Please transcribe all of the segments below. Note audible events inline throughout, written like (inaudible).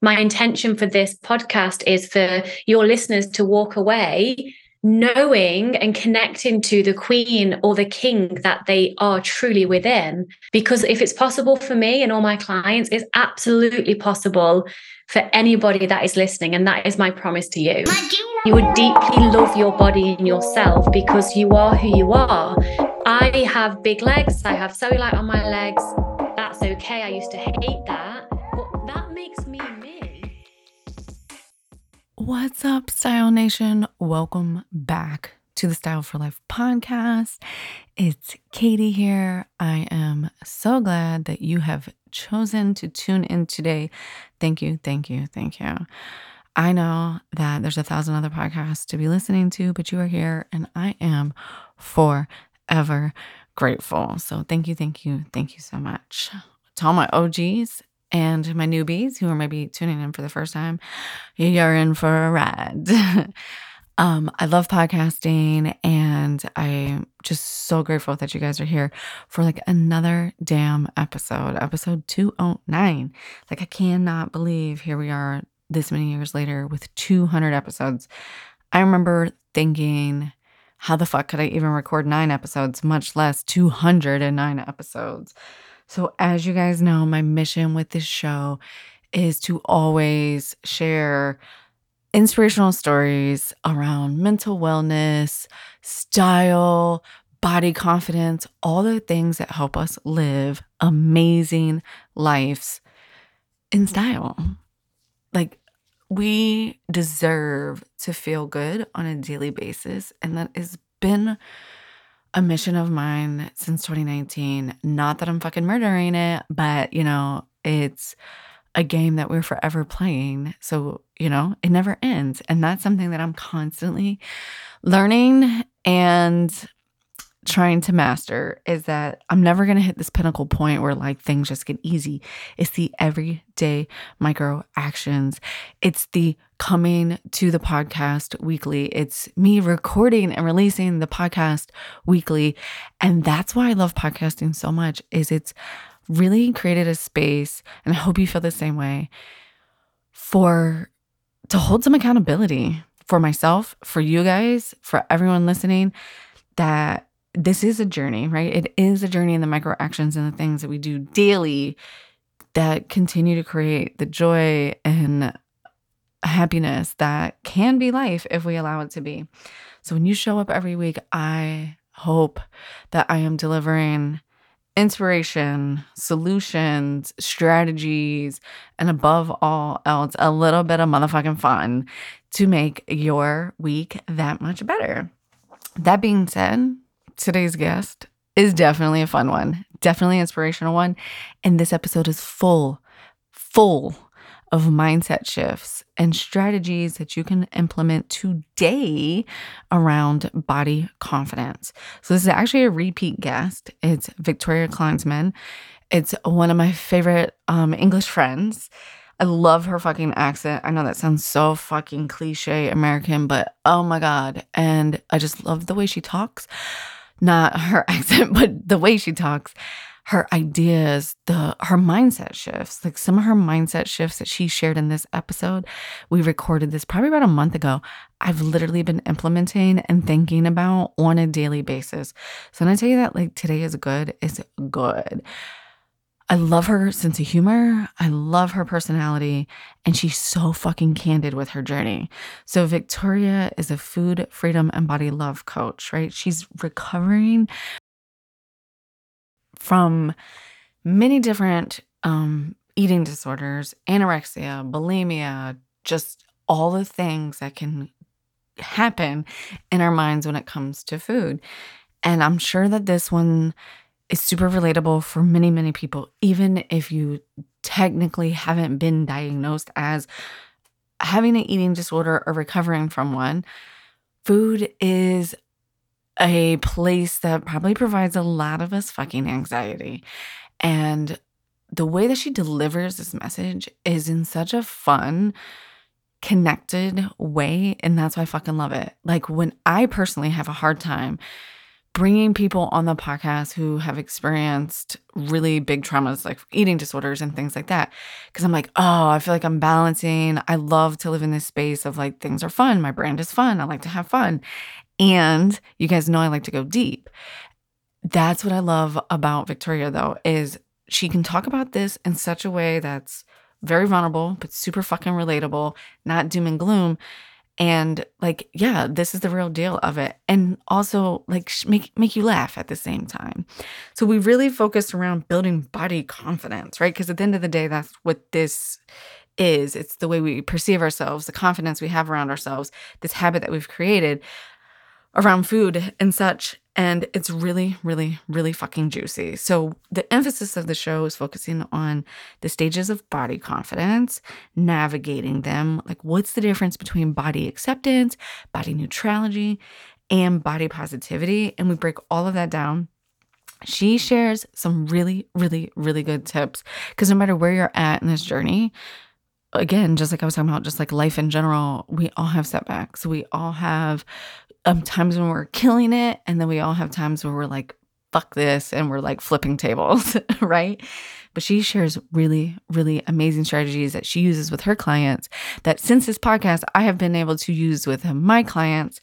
my intention for this podcast is for your listeners to walk away knowing and connecting to the queen or the king that they are truly within. Because if it's possible for me and all my clients, it's absolutely possible for anybody that is listening. And that is my promise to you. You would deeply love your body and yourself because you are who you are. I have big legs, I have cellulite on my legs. That's okay. I used to hate that. What's up, Style Nation? Welcome back to the Style for Life podcast. It's Katie here. I am so glad that you have chosen to tune in today. Thank you, thank you, thank you. I know that there's a thousand other podcasts to be listening to, but you are here and I am forever grateful. So thank you, thank you, thank you so much. To all my OGs and my newbies who are maybe tuning in for the first time, you're in for a ride. (laughs) um, I love podcasting and I'm just so grateful that you guys are here for like another damn episode, episode 209. Like, I cannot believe here we are this many years later with 200 episodes. I remember thinking, how the fuck could I even record nine episodes, much less 209 episodes? So, as you guys know, my mission with this show is to always share inspirational stories around mental wellness, style, body confidence, all the things that help us live amazing lives in style. Like, we deserve to feel good on a daily basis. And that has been a mission of mine since 2019. Not that I'm fucking murdering it, but you know, it's a game that we're forever playing. So, you know, it never ends. And that's something that I'm constantly learning and trying to master is that I'm never going to hit this pinnacle point where like things just get easy. It's the everyday micro actions. It's the coming to the podcast weekly. It's me recording and releasing the podcast weekly. And that's why I love podcasting so much is it's really created a space and I hope you feel the same way for to hold some accountability for myself, for you guys, for everyone listening that this is a journey, right? It is a journey in the micro actions and the things that we do daily that continue to create the joy and happiness that can be life if we allow it to be. So when you show up every week, I hope that I am delivering inspiration, solutions, strategies, and above all else, a little bit of motherfucking fun to make your week that much better. That being said, today's guest is definitely a fun one, definitely inspirational one. And this episode is full, full of mindset shifts and strategies that you can implement today around body confidence. So, this is actually a repeat guest. It's Victoria Kleinsman. It's one of my favorite um, English friends. I love her fucking accent. I know that sounds so fucking cliche American, but oh my God. And I just love the way she talks not her (laughs) accent, but the way she talks, her ideas, the her mindset shifts. Like some of her mindset shifts that she shared in this episode. We recorded this probably about a month ago. I've literally been implementing and thinking about on a daily basis. So when I tell you that like today is good, it's good. I love her sense of humor. I love her personality. And she's so fucking candid with her journey. So, Victoria is a food freedom and body love coach, right? She's recovering from many different um, eating disorders, anorexia, bulimia, just all the things that can happen in our minds when it comes to food. And I'm sure that this one is super relatable for many, many people, even if you technically haven't been diagnosed as having an eating disorder or recovering from one. Food is a place that probably provides a lot of us fucking anxiety. And the way that she delivers this message is in such a fun, connected way. And that's why I fucking love it. Like when I personally have a hard time bringing people on the podcast who have experienced really big traumas like eating disorders and things like that. Cause I'm like, oh, I feel like I'm balancing. I love to live in this space of like things are fun. My brand is fun. I like to have fun. And you guys know I like to go deep. That's what I love about Victoria though, is she can talk about this in such a way that's very vulnerable, but super fucking relatable, not doom and gloom and like yeah this is the real deal of it. And also like make make you laugh at the same time. So we really focused around building body confidence right? Because at the end of the day that's what this is. It's the way we perceive ourselves the confidence we have around ourselves this habit that we've created around food and such and it's really, really, really fucking juicy. So, the emphasis of the show is focusing on the stages of body confidence, navigating them. Like, what's the difference between body acceptance, body neutrality, and body positivity? And we break all of that down. She shares some really, really, really good tips because no matter where you're at in this journey, again, just like I was talking about, just like life in general, we all have setbacks. We all have um, times when we're killing it, and then we all have times where we're like, fuck this, and we're like flipping tables, (laughs) right? But she shares really, really amazing strategies that she uses with her clients that since this podcast, I have been able to use with my clients.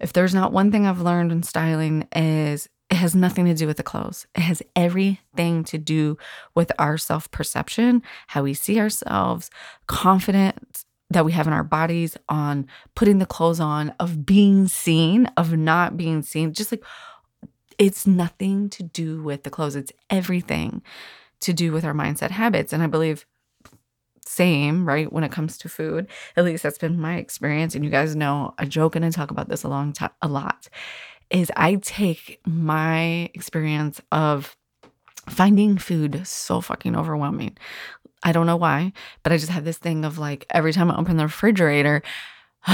If there's not one thing I've learned in styling is it has nothing to do with the clothes. It has everything to do with our self perception, how we see ourselves, confidence, that we have in our bodies on putting the clothes on, of being seen, of not being seen. Just like it's nothing to do with the clothes, it's everything to do with our mindset habits. And I believe same, right, when it comes to food. At least that's been my experience. And you guys know I joke and I talk about this a long time a lot. Is I take my experience of finding food so fucking overwhelming. I don't know why, but I just had this thing of like every time I open the refrigerator, (sighs)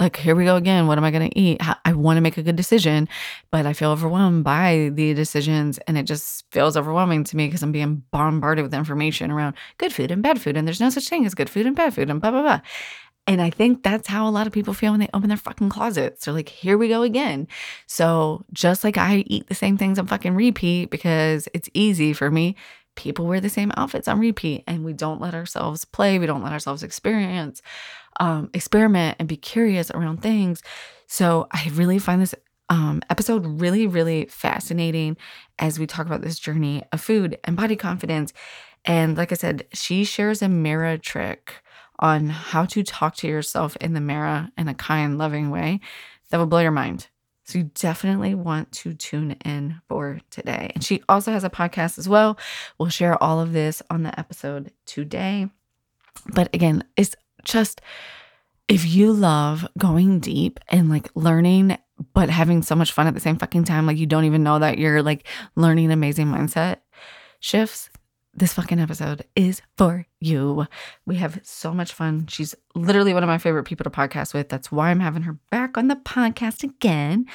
like here we go again. What am I going to eat? I want to make a good decision, but I feel overwhelmed by the decisions and it just feels overwhelming to me because I'm being bombarded with information around good food and bad food and there's no such thing as good food and bad food and blah blah blah. And I think that's how a lot of people feel when they open their fucking closets. They're like, here we go again. So just like I eat the same things on fucking repeat because it's easy for me, people wear the same outfits on repeat and we don't let ourselves play we don't let ourselves experience um, experiment and be curious around things. So i really find this um, episode really really fascinating as we talk about this journey of food and body confidence. And like i said she shares a mirror trick on how to talk to yourself in the mirror in a kind loving way that will blow your mind so you definitely want to tune in for today. And she also has a podcast as well. We'll share all of this on the episode today. But again, it's just if you love going deep and like learning but having so much fun at the same fucking time like you don't even know that you're like learning amazing mindset shifts this fucking episode is for you. We have so much fun. She's literally one of my favorite people to podcast with. That's why I'm having her back on the podcast again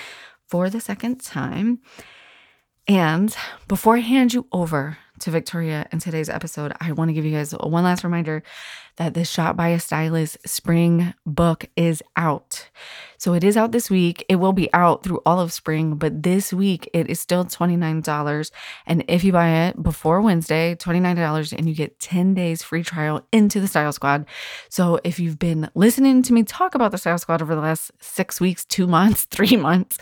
for the second time. And before I hand you over to Victoria in today's episode, I want to give you guys one last reminder that the Shop by a Stylist spring book is out. So it is out this week. It will be out through all of spring, but this week it is still $29. And if you buy it before Wednesday, $29, and you get 10 days free trial into the Style Squad. So if you've been listening to me talk about the Style Squad over the last six weeks, two months, (laughs) three months,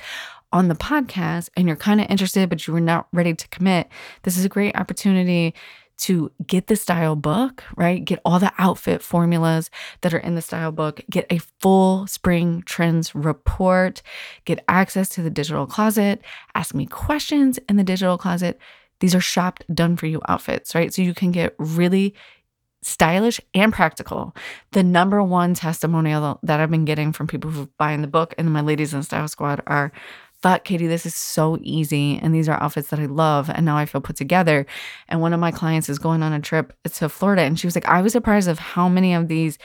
on the podcast and you're kind of interested, but you were not ready to commit, this is a great opportunity to get the style book, right? Get all the outfit formulas that are in the style book, get a full spring trends report, get access to the digital closet, ask me questions in the digital closet. These are shopped, done for you outfits, right? So you can get really stylish and practical. The number one testimonial that I've been getting from people who are buying the book and my ladies in the Style Squad are fuck, Katie, this is so easy. And these are outfits that I love. And now I feel put together. And one of my clients is going on a trip to Florida. And she was like, I was surprised of how many of these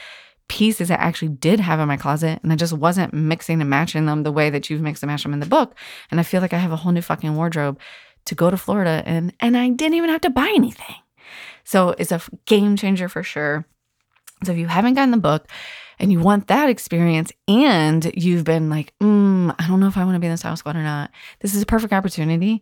pieces I actually did have in my closet. And I just wasn't mixing and matching them the way that you've mixed and matched them in the book. And I feel like I have a whole new fucking wardrobe to go to Florida. And and I didn't even have to buy anything. So it's a game changer for sure. So if you haven't gotten the book and you want that experience and you've been like, mm, I don't know if I want to be in the style squad or not, this is a perfect opportunity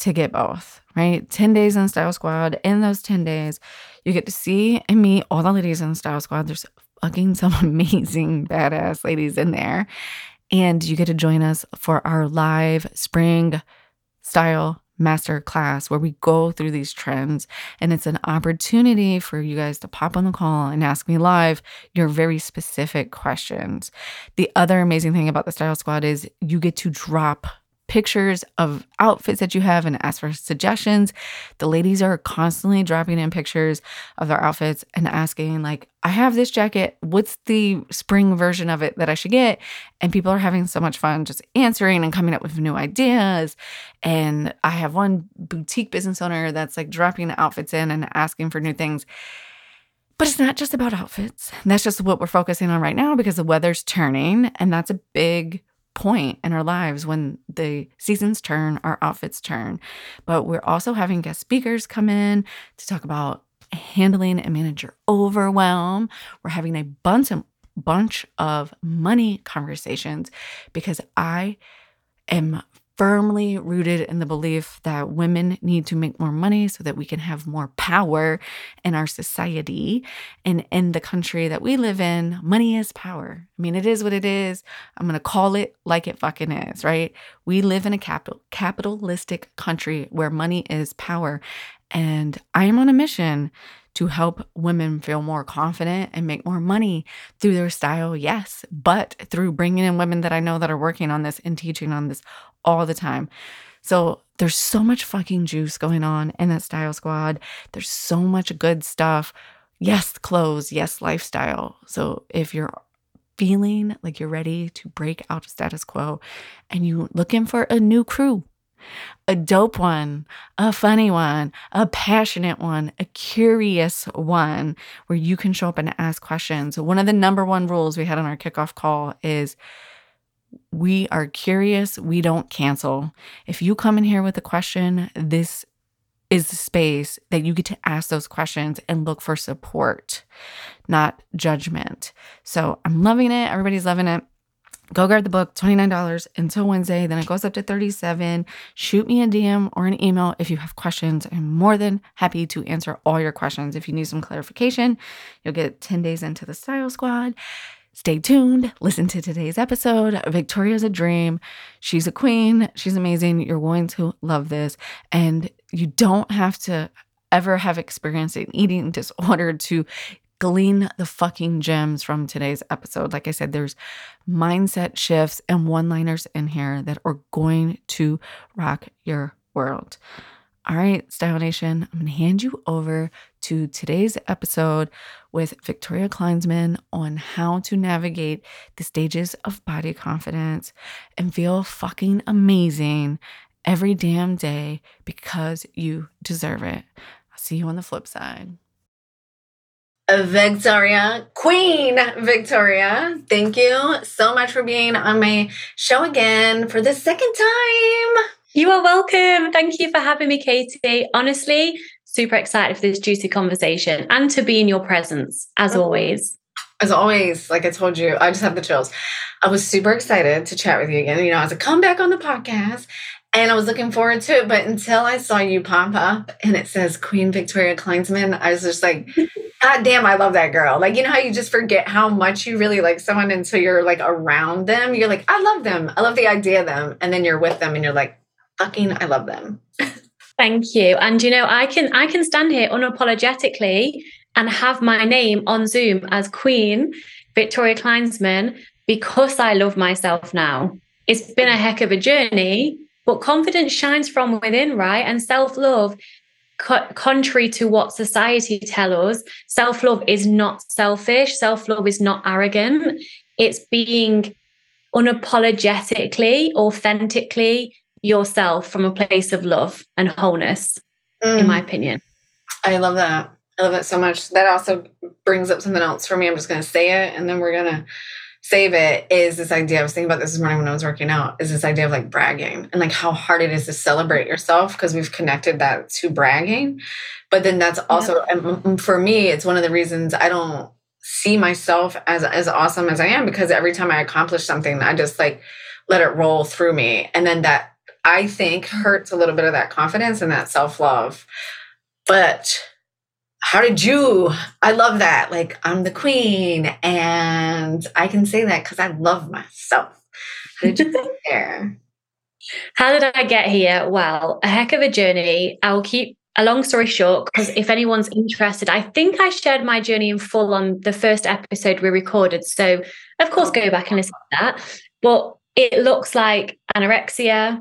to get both, right? 10 days in Style Squad. In those 10 days, you get to see and meet all the ladies in the Style Squad. There's fucking some (laughs) amazing badass ladies in there. And you get to join us for our live spring style master class where we go through these trends. And it's an opportunity for you guys to pop on the call and ask me live your very specific questions. The other amazing thing about the Style Squad is you get to drop pictures of outfits that you have and ask for suggestions. The ladies are constantly dropping in pictures of their outfits and asking, like, I have this jacket. What's the spring version of it that I should get? And people are having so much fun just answering and coming up with new ideas. And I have one boutique business owner that's like dropping outfits in and asking for new things. But it's not just about outfits. That's just what we're focusing on right now because the weather's turning. And that's a big point in our lives when the seasons turn, our outfits turn. But we're also having guest speakers come in to talk about handling and manage your overwhelm. We're having a bunch of bunch of money conversations because I am firmly rooted in the belief that women need to make more money so that we can have more power in our society and in the country that we live in. Money is power. I mean, it is what it is. I'm going to call it like it fucking is, right? We live in a capital capitalistic country where money is power. And I am on a mission to help women feel more confident and make more money through their style, yes, but through bringing in women that I know that are working on this and teaching on this all the time. So there's so much fucking juice going on in that style squad. There's so much good stuff. Yes, clothes, yes, lifestyle. So if you're feeling like you're ready to break out of status quo and you're looking for a new crew, a dope one, a funny one, a passionate one, a curious one where you can show up and ask questions. One of the number one rules we had on our kickoff call is we are curious, we don't cancel. If you come in here with a question, this is the space that you get to ask those questions and look for support, not judgment. So I'm loving it. Everybody's loving it. Go grab the book, $29 until Wednesday. Then it goes up to 37. Shoot me a DM or an email if you have questions. I'm more than happy to answer all your questions. If you need some clarification, you'll get 10 days into the Style Squad. Stay tuned. Listen to today's episode. Victoria's a dream. She's a queen. She's amazing. You're going to love this. And you don't have to ever have experienced an eating disorder to glean the fucking gems from today's episode. Like I said, there's mindset shifts and one liners in here that are going to rock your world. All right, Style Nation, I'm going to hand you over to today's episode with Victoria Kleinsman on how to navigate the stages of body confidence and feel fucking amazing every damn day because you deserve it. I'll see you on the flip side. Victoria, Queen Victoria, thank you so much for being on my show again for the second time. You are welcome. Thank you for having me, Katie. Honestly, super excited for this juicy conversation and to be in your presence, as oh. always. As always, like I told you, I just have the chills. I was super excited to chat with you again. You know, as a come back on the podcast, and I was looking forward to it. But until I saw you pop up and it says Queen Victoria Kleinsman, I was just like, (laughs) God damn, I love that girl. Like, you know how you just forget how much you really like someone until you're like around them? You're like, I love them. I love the idea of them. And then you're with them and you're like, fucking I love them. Thank you. And you know, I can I can stand here unapologetically and have my name on Zoom as Queen Victoria Kleinsman because I love myself now. It's been a heck of a journey, but confidence shines from within, right? And self-love contrary to what society tell us, self-love is not selfish, self-love is not arrogant. It's being unapologetically, authentically yourself from a place of love and wholeness, mm. in my mm. opinion. I love that. I love that so much. That also brings up something else for me. I'm just going to say it and then we're going to save it. Is this idea I was thinking about this this morning when I was working out? Is this idea of like bragging and like how hard it is to celebrate yourself because we've connected that to bragging. But then that's also, yeah. for me, it's one of the reasons I don't see myself as as awesome as I am because every time I accomplish something, I just like let it roll through me. And then that I think hurts a little bit of that confidence and that self-love. But how did you I love that. Like I'm the queen and I can say that cuz I love myself. How did you get (laughs) there? How did I get here? Well, a heck of a journey. I'll keep a long story short, because if anyone's interested, I think I shared my journey in full on the first episode we recorded. So, of course, go back and listen to that. But it looks like anorexia,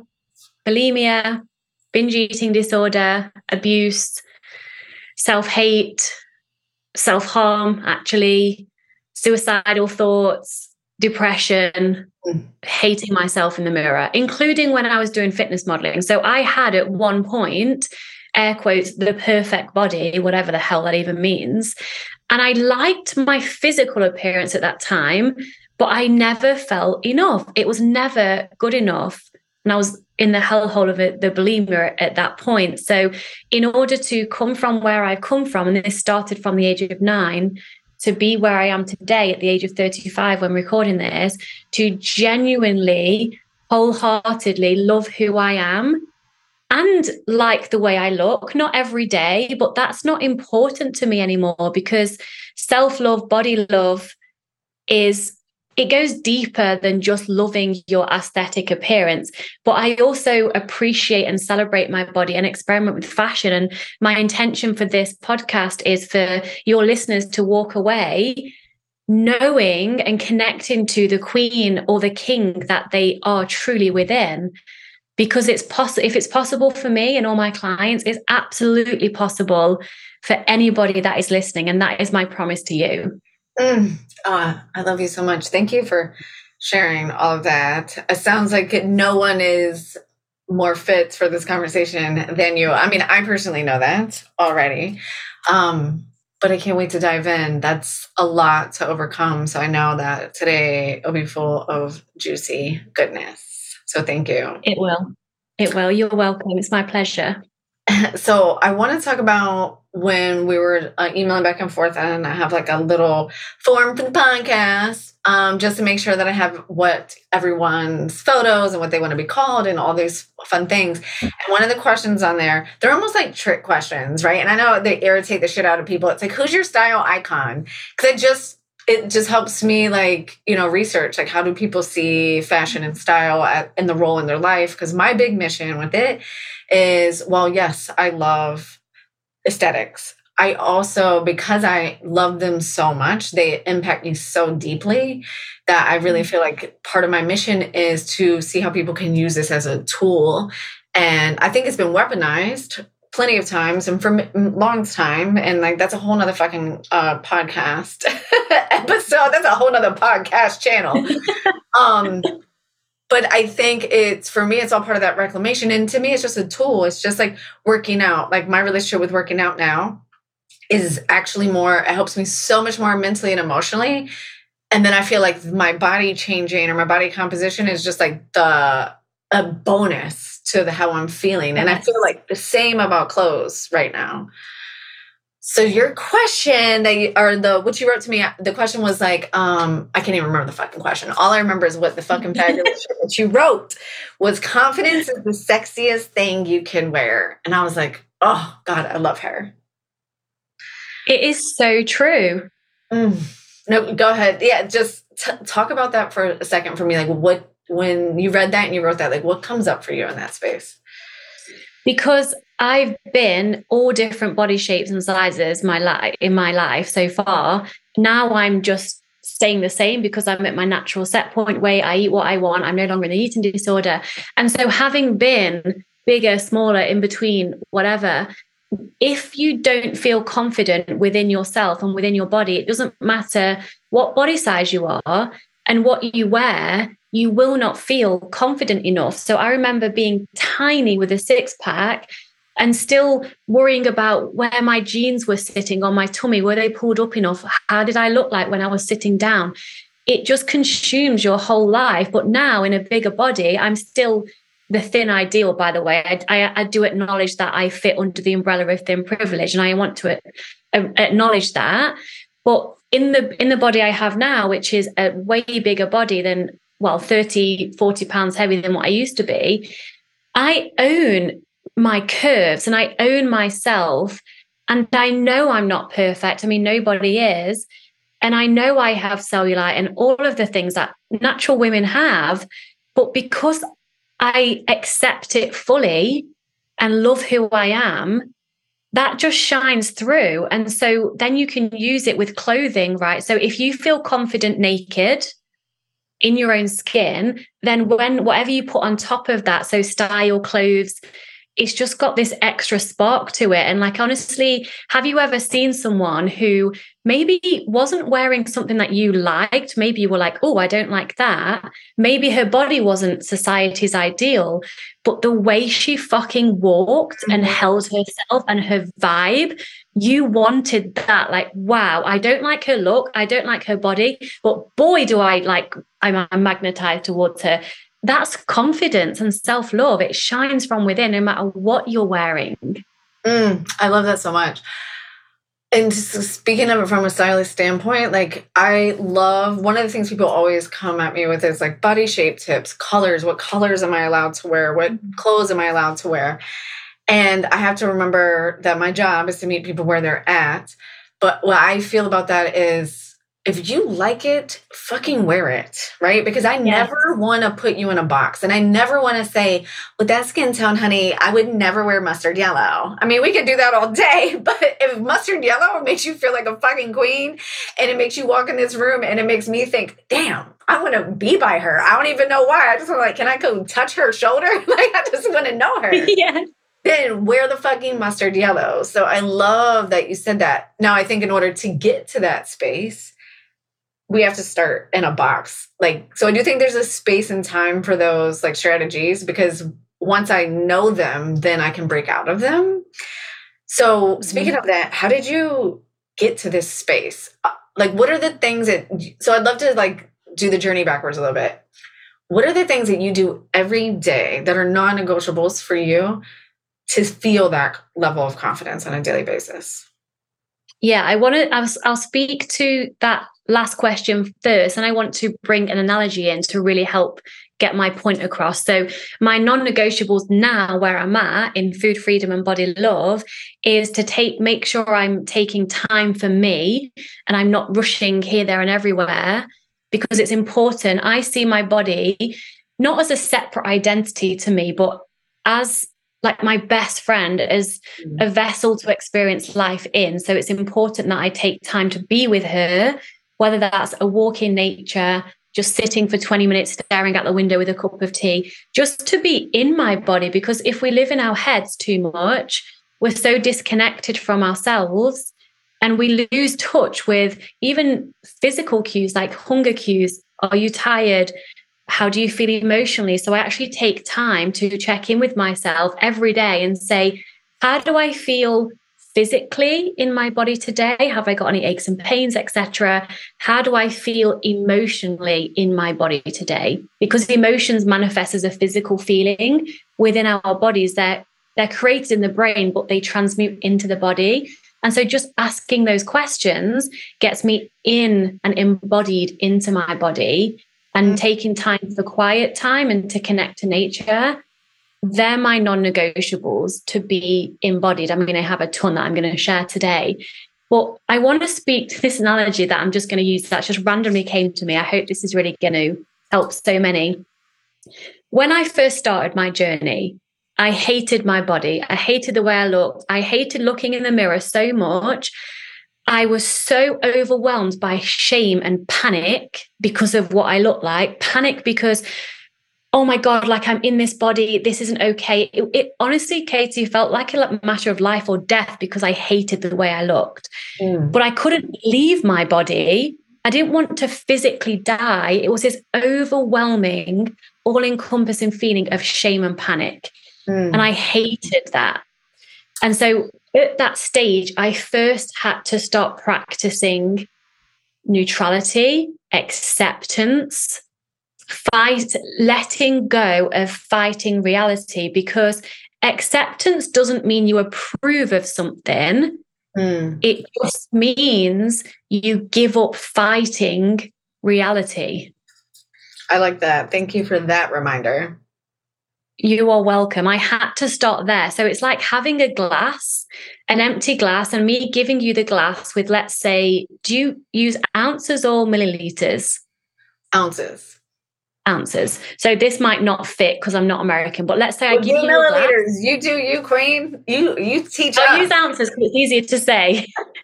bulimia, binge eating disorder, abuse, self hate, self harm, actually, suicidal thoughts, depression, mm. hating myself in the mirror, including when I was doing fitness modeling. So I had at one point air quotes, the perfect body, whatever the hell that even means. And I liked my physical appearance at that time, but I never felt enough. It was never good enough. And I was in the hellhole of the bulimia at that point. So, in order to come from where I've come from, and this started from the age of nine, to be where I am today at the age of 35 when recording this, to genuinely, wholeheartedly love who I am and like the way I look, not every day, but that's not important to me anymore because self love, body love is it goes deeper than just loving your aesthetic appearance. But I also appreciate and celebrate my body and experiment with fashion. And my intention for this podcast is for your listeners to walk away knowing and connecting to the queen or the king that they are truly within because it's possible if it's possible for me and all my clients it's absolutely possible for anybody that is listening and that is my promise to you mm. oh, i love you so much thank you for sharing all of that it sounds like no one is more fit for this conversation than you i mean i personally know that already um, but i can't wait to dive in that's a lot to overcome so i know that today will be full of juicy goodness so thank you. It will. It will. You're welcome. It's my pleasure. (laughs) So I want to talk about when we were uh, emailing back and forth, and I have like a little form for the podcast, um, just to make sure that I have what everyone's photos and what they want to be called and all these fun things. And one of the questions on there, they're almost like trick questions, right? And I know they irritate the shit out of people. It's like, who's your style icon? Because I just it just helps me like you know research like how do people see fashion and style at, and the role in their life because my big mission with it is well yes i love aesthetics. I also because i love them so much they impact me so deeply that i really mm-hmm. feel like part of my mission is to see how people can use this as a tool. And i think it's been weaponized plenty of times and for a long time. And like that's a whole nother fucking uh podcast (laughs) episode. That's a whole nother podcast channel. (laughs) Um but i think it's for me it's all part of that reclamation. And to me it's just a tool. It's just like working out. Like my relationship with working out now is actually more it helps me so much more mentally and emotionally. And then i feel like my body changing or my body composition is just like the a bonus to the how I'm feeling. And I feel like the same about clothes right now. So your question that you, or the what you wrote to me, the question was like, um, I can't even remember the fucking question. All I remember is what the fucking (laughs) fabulous that you wrote was confidence is the sexiest thing you can wear. And I was like, oh God, I love her. It is so true. Mm. No, go ahead. Yeah, just t- talk about that for a second for me. Like, what when you read that and you wrote that like what comes up for you in that space because i've been all different body shapes and sizes my life in my life so far. Now i'm just staying the same because i'm at my natural set point weight i eat what i want. I'm no longer in the eating disorder. And so having been bigger smaller in between whatever if you don't feel confident within yourself and within your body it doesn't matter what body size you are and what you wear you will not feel confident enough. So I remember being tiny with a six pack and still worrying about where my jeans were sitting on my tummy. Were they pulled up enough? How did I look like when I was sitting down? It just consumes your whole life. But now in a bigger body, I'm still the thin ideal, by the way. I, I, I do acknowledge that I fit under the umbrella of thin privilege and I want to uh, acknowledge that. But in the in the body I have now, which is a way bigger body than well 30 40 pounds heavier than what I used to be, I own my curves and I own myself and I know I'm not perfect. I mean nobody is. And I know I have cellulite and all of the things that natural women have, but because I accept it fully and love who I am, that just shines through. And so then you can use it with clothing, right? So if you feel confident naked in your own skin, then when whatever you put on top of that, so style, clothes, it's just got this extra spark to it. And like, honestly, have you ever seen someone who maybe wasn't wearing something that you liked? Maybe you were like, oh, I don't like that. Maybe her body wasn't society's ideal, but the way she fucking walked and mm-hmm. held herself and her vibe, you wanted that. Like, wow, I don't like her look. I don't like her body, but boy, do I like, I'm, I'm magnetized towards her that's confidence and self love. It shines from within no matter what you're wearing. Mm, I love that so much. And speaking of it from a stylist standpoint, like I love one of the things people always come at me with is like body shape tips, colors. What colors am I allowed to wear? What mm-hmm. clothes am I allowed to wear? And I have to remember that my job is to meet people where they're at. But what I feel about that is if you like it, fucking wear it, right? Because I yes. never want to put you in a box. And I never want to say, with that skin tone, honey, I would never wear mustard yellow. I mean, we could do that all day, (laughs) but if mustard yellow makes you feel like a fucking queen and it makes you walk in this room and it makes me think, damn, I want to be by her. I don't even know why. I just want to like, can I go touch her shoulder? (laughs) like, I just want to know her. (laughs) yeah then wear the fucking mustard yellow. So I love that you said that. Now I think in order to get to that space, we have to start in a box. Like, so I do think there's a space and time for those like strategies because once I know them, then I can break out of them. So, speaking mm-hmm. of that, how did you get to this space? Uh, like, what are the things that, so I'd love to like do the journey backwards a little bit. What are the things that you do every day that are non negotiables for you to feel that level of confidence on a daily basis? Yeah, I want to, I'll, I'll speak to that last question first. And I want to bring an analogy in to really help get my point across. So, my non negotiables now, where I'm at in food freedom and body love, is to take, make sure I'm taking time for me and I'm not rushing here, there, and everywhere because it's important. I see my body not as a separate identity to me, but as like my best friend as a mm. vessel to experience life in. So it's important that I take time to be with her whether that's a walk in nature, just sitting for 20 minutes staring out the window with a cup of tea, just to be in my body. Because if we live in our heads too much, we're so disconnected from ourselves and we lose touch with even physical cues like hunger cues. Are you tired? How do you feel emotionally? So I actually take time to check in with myself every day and say, how do I feel physically in my body today? Have I got any aches and pains, etc.? How do I feel emotionally in my body today? Because emotions manifest as a physical feeling within our bodies. They're they're created in the brain, but they transmute into the body. And so just asking those questions gets me in and embodied into my body and mm. taking time for quiet time and to connect to nature they're my non negotiables to be embodied. I mean, I have a ton that I'm going to share today. But I want to speak to this analogy that I'm just going to use that just randomly came to me. I hope this is really going to help so many. When I first started my journey, I hated my body. I hated the way I looked. I hated looking in the mirror so much. I was so overwhelmed by shame and panic because of what I looked like. Panic because oh my god like i'm in this body this isn't okay. It, it, honestly katie felt like a matter of life or death because i hated the way i looked. Mm. but i couldn't leave my body. I didn't want to physically die. It was this overwhelming all-encompassing feeling of shame and panic. Mm. and i hated that. And so at that stage i first had to start practicing neutrality acceptance fight, letting go of fighting reality because acceptance doesn't mean you approve of something. Mm. It just means you give up fighting reality. I like that. Thank you for that reminder. You are welcome. I had to start there. So it's like having a glass, an empty glass, and me giving you the glass with, let's say, do you use ounces or milliliters? Ounces. Ounces. So this might not fit because I'm not American, but let's say I give you milliliters. You do you, Queen. You you teach I'll us. use ounces because it's easier to say. (laughs)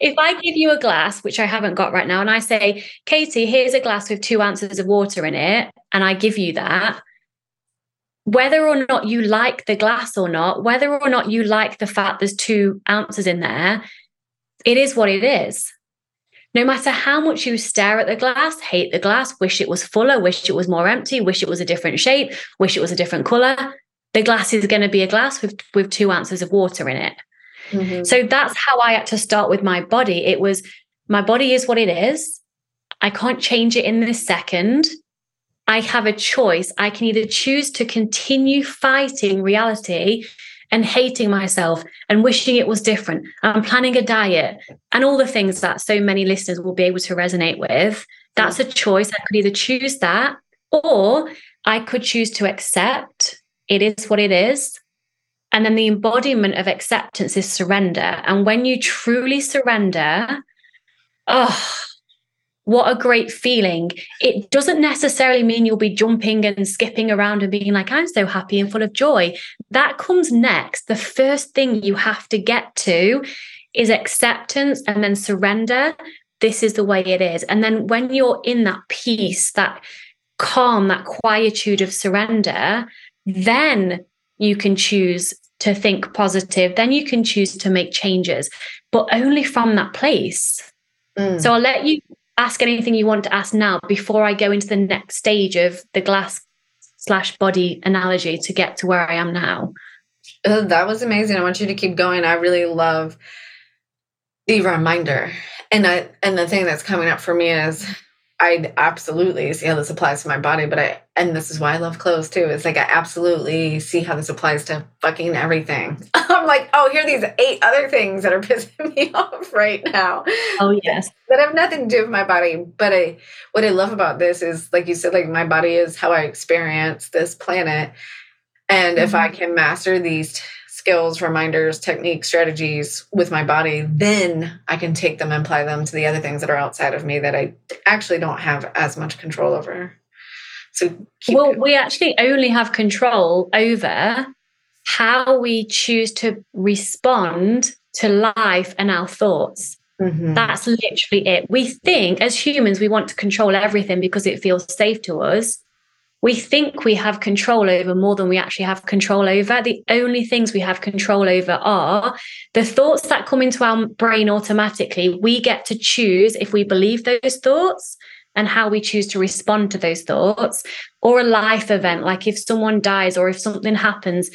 if I give you a glass, which I haven't got right now, and I say, Katie, here's a glass with two ounces of water in it, and I give you that, whether or not you like the glass or not, whether or not you like the fact there's two ounces in there, it is what it is. No matter how much you stare at the glass, hate the glass, wish it was fuller, wish it was more empty, wish it was a different shape, wish it was a different color, the glass is going to be a glass with, with two ounces of water in it. Mhm. So that's how I had to start with my body. It was my body is what it is. I can't change it in this second. I have a choice. I can either choose to continue fighting reality and hating myself and wishing it was different. I'm planning a diet and all the things that so many listeners will be able to resonate with. That's a choice. I could either choose that or I could choose to accept it is what it is. And then the embodiment of acceptance is surrender. And when you truly surrender, oh, what a great feeling. It doesn't necessarily mean you'll be jumping and skipping around and being like, I'm so happy and full of joy. That comes next. The first thing you have to get to is acceptance and then surrender. This is the way it is. And then when you're in that peace, that calm, that quietude of surrender, then you can choose to think positive. Then you can choose to make changes, but only from that place. Mm. So I'll let you ask anything you want to ask now before I go into the next stage of the glass slash body analogy to get to where I am now. That was amazing. I want you to keep going. I really love the reminder. And I and the thing that's coming up for me is I absolutely see how this applies to my body, but I and this is why I love clothes too. It's like I absolutely see how this applies to fucking everything. (laughs) I'm like, oh, here are these eight other things that are (laughs) pissing me (laughs) off right now Oh, yes. that have nothing to do with my body. But I, what I love about this is, like you said, like my body is how I experience this planet. And if mm-hmm. I can master these t- skills, reminders, techniques, strategies with my body, then I can take them and apply them to the other things that are outside of me that I actually don't have as much control over. So, keep Well, we actually only have control over how we choose to respond to life and our thoughts. Mhm. That's literally it. We think as humans, we want to control everything because it feels safe to us. We think we have control over more than we actually have control over. The only things we have control over are the thoughts that come into our brain automatically. We get to choose if we believe those thoughts and how we choose to respond to those thoughts, or a life event, like if someone dies or if something happens,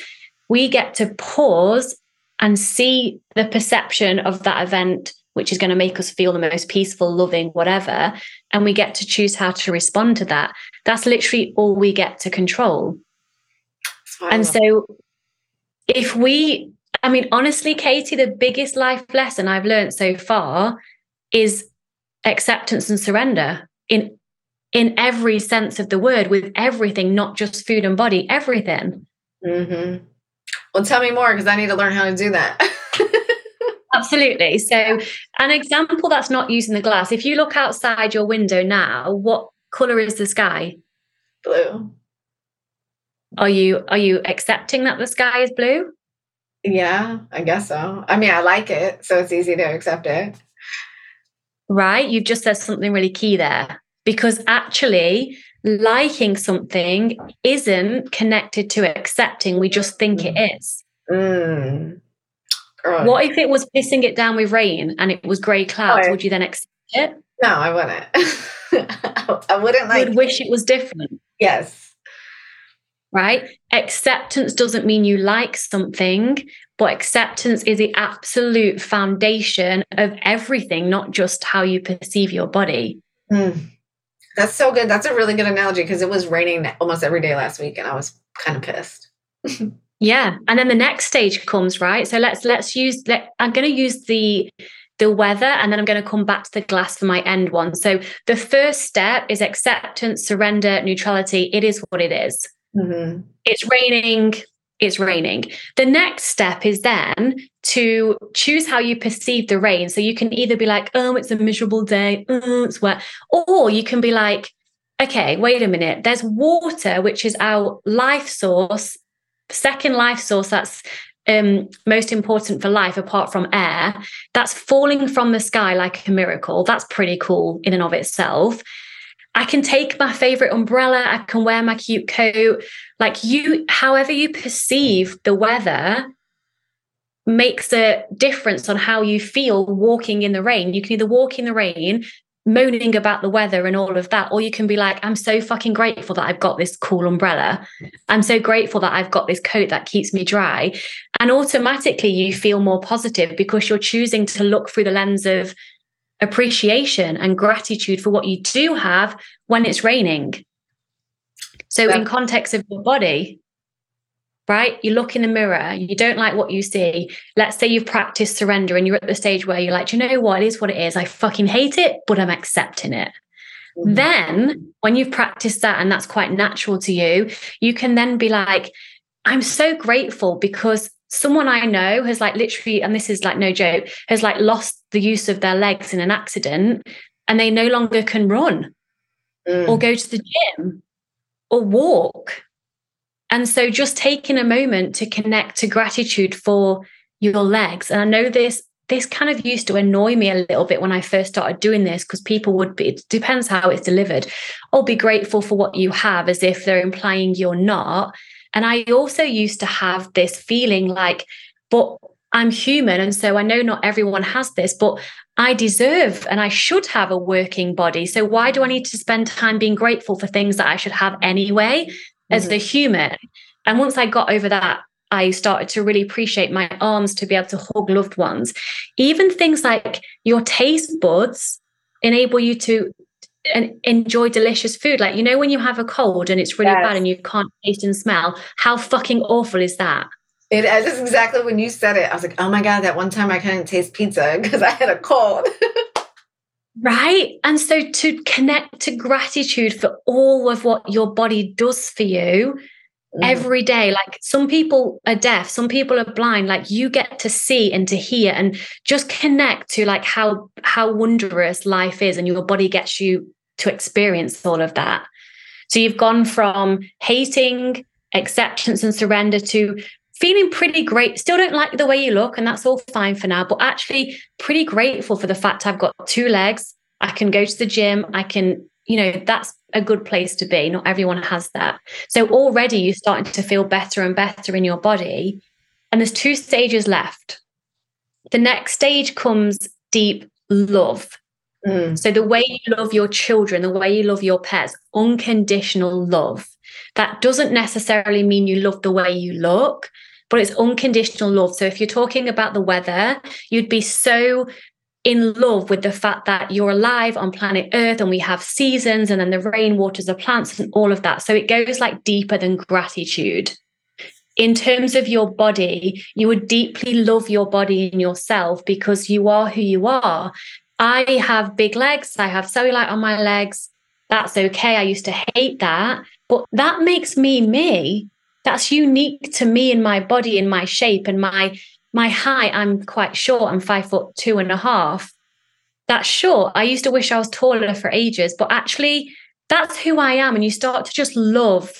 we get to pause and see the perception of that event, which is going to make us feel the most peaceful, loving, whatever. And we get to choose how to respond to that. That's literally all we get to control. And so, if we, I mean, honestly, Katie, the biggest life lesson I've learned so far is acceptance and surrender in in every sense of the word with everything not just food and body everything Mhm. Well, tell me more because I need to learn how to do that. (laughs) absolutely so an example that's not using the glass if you look outside your window now what color is the sky Blue. are you are you accepting that the sky is blue Yeah, I guess so. I mean, I like it, so it's easy to accept it. right? You've just said something really key there because actually liking something isn't connected to accepting. We just think it is. Mm. What if it was pissing it down with rain and it was grey clouds? Oh, Would you then accept it? No, I wouldn't. (laughs) I wouldn't like. would wish it was different, Yes. right? Acceptance doesn't mean you like something, but acceptance is the absolute foundation of everything, not just how you perceive your body. Mm. That's so good. That's a really good analogy because it was raining almost every day last week, and I was kind of pissed. (laughs) Yeah. And then the next stage comes, right? So let's let's use let, I'm going to use the the weather and then I'm going to come back to the glass for my end one. So the first step is acceptance, surrender, neutrality. It is what it is. Mm-hmm. It's raining, it's raining. The next step is then to choose how you perceive the rain. So you can either be like, oh, it's a miserable day, oh, it's wet, or you can be like, okay, wait a minute, there's water, which is our life source, second life source that's um, most important for life apart from air, that's falling from the sky like a miracle. That's pretty cool in and of itself. I can take my favorite umbrella, I can wear my cute coat. Like you, however you perceive the weather makes a difference on how you feel walking in the rain. You can either walk in the rain moaning about the weather and all of that or you can be like i'm so fucking grateful that i've got this cool umbrella i'm so grateful that i've got this coat that keeps me dry and automatically you feel more positive because you're choosing to look through the lens of appreciation and gratitude for what you do have when it's raining so yeah. in context of your body right? You look in the mirror, you don't like what you see. Let's say you've practiced surrender and you're at the stage where you're like, you know what? It is what it is. I fucking hate it, but I'm accepting it. Mm-hmm. Then, when you've practiced that and that's quite natural to you, you can then be like, I'm so grateful because someone I know has like literally, and this is like no joke, has like lost the use of their legs in an accident and they no longer can run mm. or go to the gym or walk and so just taking a moment to connect to gratitude for your legs. And I know this this kind of used to annoy me a little bit when I first started doing this because people would be, it depends how it's delivered. I'll be grateful for what you have as if they're implying you're not. And I also used to have this feeling like, but I'm human. And so I know not everyone has this, but I deserve and I should have a working body. So why do I need to spend time being grateful for things that I should have anyway? As mm-hmm. the human. And once I got over that, I started to really appreciate my arms to be able to hug loved ones. Even things like your taste buds enable you to enjoy delicious food. Like, you know, when you have a cold and it's really yes. bad and you can't taste and smell, how fucking awful is that? It is exactly when you said it. I was like, oh my God, that one time I couldn't taste pizza because I had a cold. (laughs) Right. And so to connect to gratitude for all of what your body does for you mm. every day. Like some people are deaf, some people are blind. Like you get to see and to hear and just connect to like how how wondrous life is and your body gets you to experience all of that. So you've gone from hating acceptance and surrender to feeling pretty great. Still don't like the way you look, and that's all fine for now, but actually pretty grateful for the fact I've got two legs. I can go to the gym. I can, you know, that's a good place to be. Not everyone has that. So already you're starting to feel better and better in your body. And there's two stages left. The next stage comes deep love. Mm. So the way you love your children, the way you love your pets, unconditional love. That doesn't necessarily mean you love the way you look, but it's unconditional love. So if you're talking about the weather, you'd be so in love with the fact that you're alive on planet Earth and we have seasons and then the rain waters the plants and all of that. So it goes like deeper than gratitude. In terms of your body, you would deeply love your body and yourself because you are who you are. I have big legs, I have cellulite on my legs. That's okay. I used to hate that. But that makes me me. That's unique to me and my body and my shape and my my height. I'm quite short. I'm five foot two and a half. That's short. I used to wish I was taller for ages, but actually, that's who I am. And you start to just love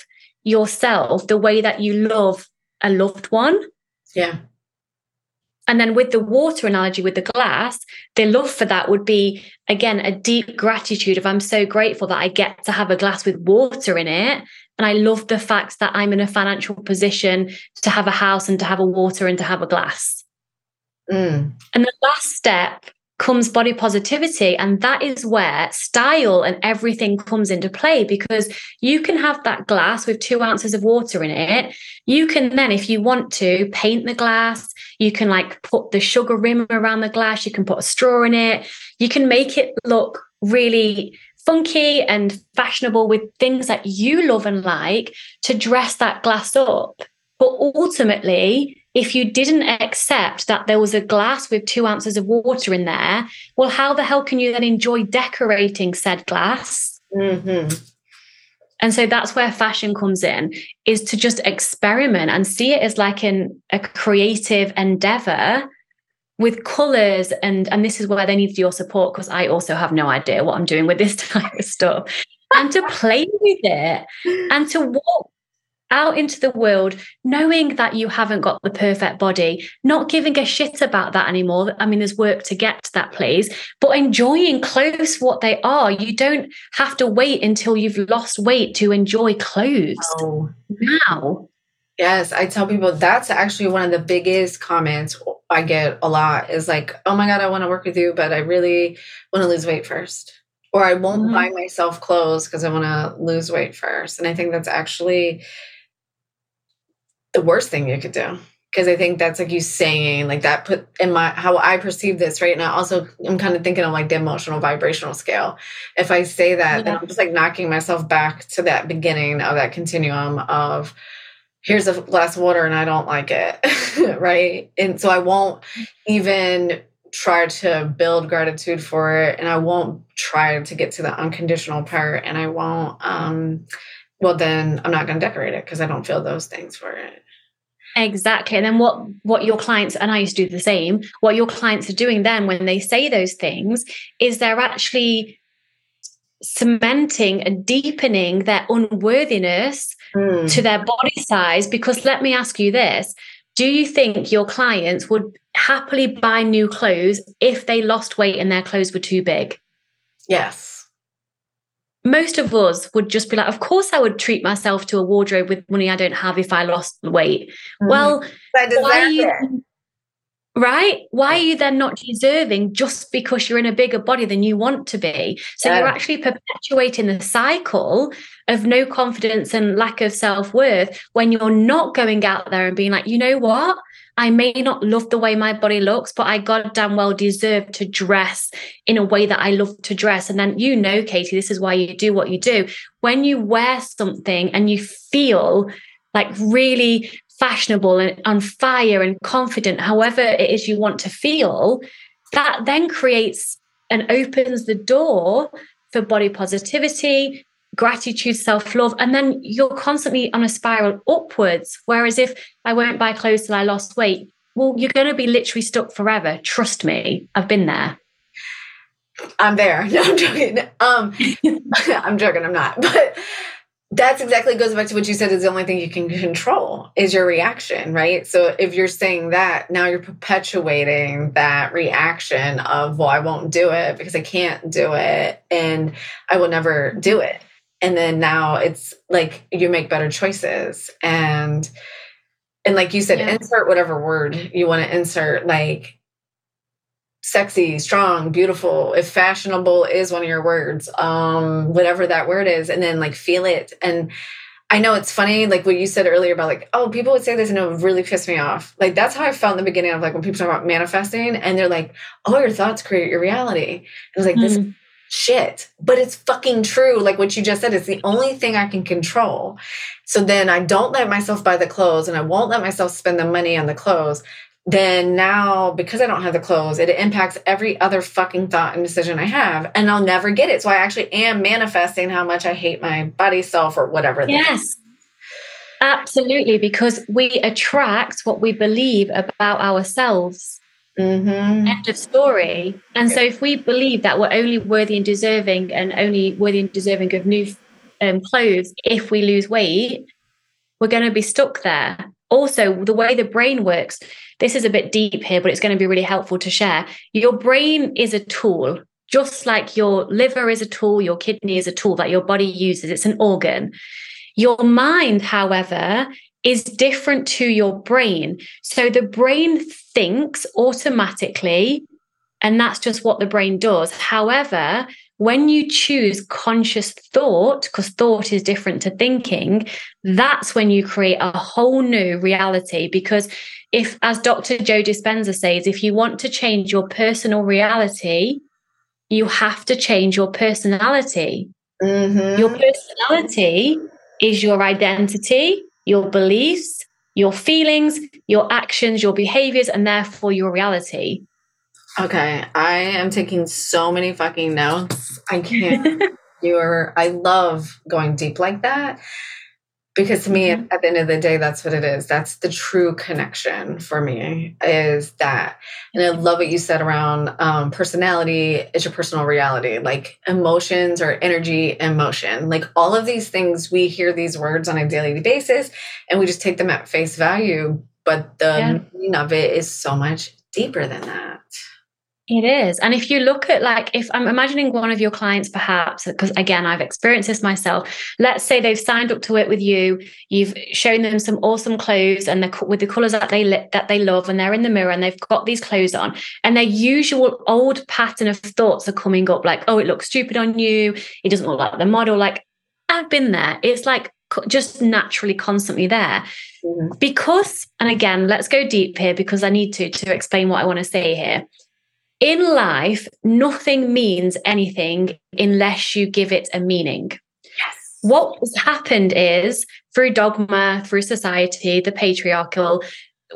yourself the way that you love a loved one. Yeah. And then with the water analogy with the glass, the love for that would be, again, a deep gratitude of I'm so grateful that I get to have a glass with water in it. And I love the fact that I'm in a financial position to have a house and to have a water and to have a glass. Mm. And the last step comes body positivity. And that is where style and everything comes into play because you can have that glass with two ounces of water in it. You can then, if you want to, paint the glass. You can like put the sugar rim around the glass. You can put a straw in it. You can make it look really funky and fashionable with things that you love and like to dress that glass up. But ultimately, if you didn't accept that there was a glass with two ounces of water in there, well, how the hell can you then enjoy decorating said glass? Mm-hmm. And so that's where fashion comes in, is to just experiment and see it as like an, a creative endeavor with colors and and this is where they need your support because I also have no idea what I'm doing with this (laughs) type of stuff. And to play with it and to walk out into the world knowing that you haven't got the perfect body not giving a shit about that anymore. I mean there's work to get to that place but enjoying clothes what they are. You don't have to wait until you've lost weight to enjoy clothes. Oh. now yes i tell people that's actually one of the biggest comments i get a lot is like oh my god i want to work with you but i really want to lose weight first or I won't mm-hmm. buy myself clothes because I want to lose weight first. And I think that's actually the worst thing you could do. Because I think that's like you saying like that put in my how I perceive this right now. Also, I'm kind of thinking of like the emotional vibrational scale. If I say that, yeah. then I'm just like knocking myself back to that beginning of that continuum of here's a glass of water and I don't like it. (laughs) right. And so I won't even try to build gratitude for it and I won't try to get to the unconditional part and I won't um well then I'm not going to decorate it because I don't feel those things for it. Exactly. And then what what your clients and I used to do the same, what your clients are doing then when they say those things is they're actually cementing and deepening their unworthiness mm. to their body size because let me ask you this, do you think your clients would happily buy new clothes if they lost weight and their clothes were too big? Yes. Most of us would just be like, of course, I would treat myself to a wardrobe with money I don't have if I lost weight. Mm-hmm. Well, why are you, right? Why are you then not deserving just because you're in a bigger body than you want to be? So yeah. you're actually perpetuating the cycle of no confidence and lack of self worth when you're not going out there and being like, you know what? I may not love the way my body looks, but I goddamn well deserve to dress in a way that I love to dress. And then, you know, Katie, this is why you do what you do. When you wear something and you feel like really fashionable and on fire and confident, however it is you want to feel, that then creates and opens the door for body positivity, gratitude, self love. And then you're constantly on a spiral upwards. Whereas if I won't buy clothes till I lost weight, well, you're going to be literally stuck forever. Trust me, I've been there. I'm there. (laughs) No, I'm joking. Um, (laughs) I'm joking. I'm not. But that's exactly goes back to what you said is the only thing you can control is your reaction, right? So if you're saying that, now you're perpetuating that reaction of, well, I won't do it because I can't do it and I will never do it. And then now it's like you make better choices and and like you said, yeah. insert whatever word you want to insert, like sexy, strong, beautiful, if fashionable is one of your words, um, whatever that word is, and then like feel it. And I know it's funny, like what you said earlier about like, oh, people would say this and it would really piss me off. Like that's how I felt in the beginning of like when people talk about manifesting and they're like, oh, your thoughts create your reality. And I was like, mm. this hmm. shit, but it's fucking true. Like what you just said, it's the only thing I can control. So then I don't let myself buy the clothes and I won't let myself spend the money on the clothes then now because I don't have the clothes, it impacts every other fucking thought and decision I have, and I'll never get it. So I actually am manifesting how much I hate my body self or whatever. Yes. Absolutely, because we attract what we believe about ourselves. Mm-hmm. End of story. And so, if we believe that we're only worthy and deserving, and only worthy and deserving of new um, clothes if we lose weight, we're going to be stuck there. Also, the way the brain works, this is a bit deep here, but it's going to be really helpful to share. Your brain is a tool, just like your liver is a tool, your kidney is a tool that your body uses, it's an organ. Your mind, however, is different to your brain. So the brain thinks automatically, and that's just what the brain does. However, when you choose conscious thought, because thought is different to thinking, that's when you create a whole new reality. Because if, as Dr. Joe Dispenza says, if you want to change your personal reality, you have to change your personality. Mm-hmm. Your personality is your identity, your beliefs, your feelings, your actions, your behaviors, and therefore your reality. Okay, I am taking so many fucking notes. I can't. (laughs) You're, I love going deep like that because to me mm-hmm. at the end of the day that's what it is that's the true connection for me is that and i love what you said around um, personality it's your personal reality like emotions or energy emotion like all of these things we hear these words on a daily basis and we just take them at face value but the yeah. meaning of it is so much deeper than that it is. And if you look at, like, if I'm imagining one of your clients, perhaps, because again, I've experienced this myself. Let's say they've signed up to work with you, you've shown them some awesome clothes and the, with the colors that they that they love, and they're in the mirror and they've got these clothes on, and their usual old pattern of thoughts are coming up, like, oh, it looks stupid on you, it doesn't look like the model. Like, I've been there. It's like just naturally constantly there. Mm-hmm. Because, and again, let's go deep here because I need to to explain what I want to say here in life, nothing means anything unless you give it a meaning. Yes. What has happened is through dogma, through society, the patriarchal,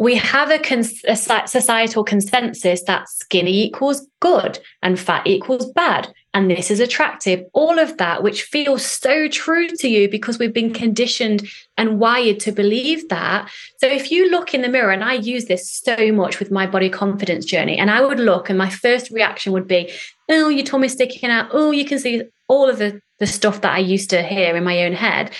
we have a, cons- a societal consensus that skinny equals good and fat equals bad and this is attractive all of that which feels so true to you because we've been conditioned and wired to believe that so if you look in the mirror and i use this so much with my body confidence journey and i would look and my first reaction would be oh your tummy's sticking out oh you can see all of the, the stuff that i used to hear in my own head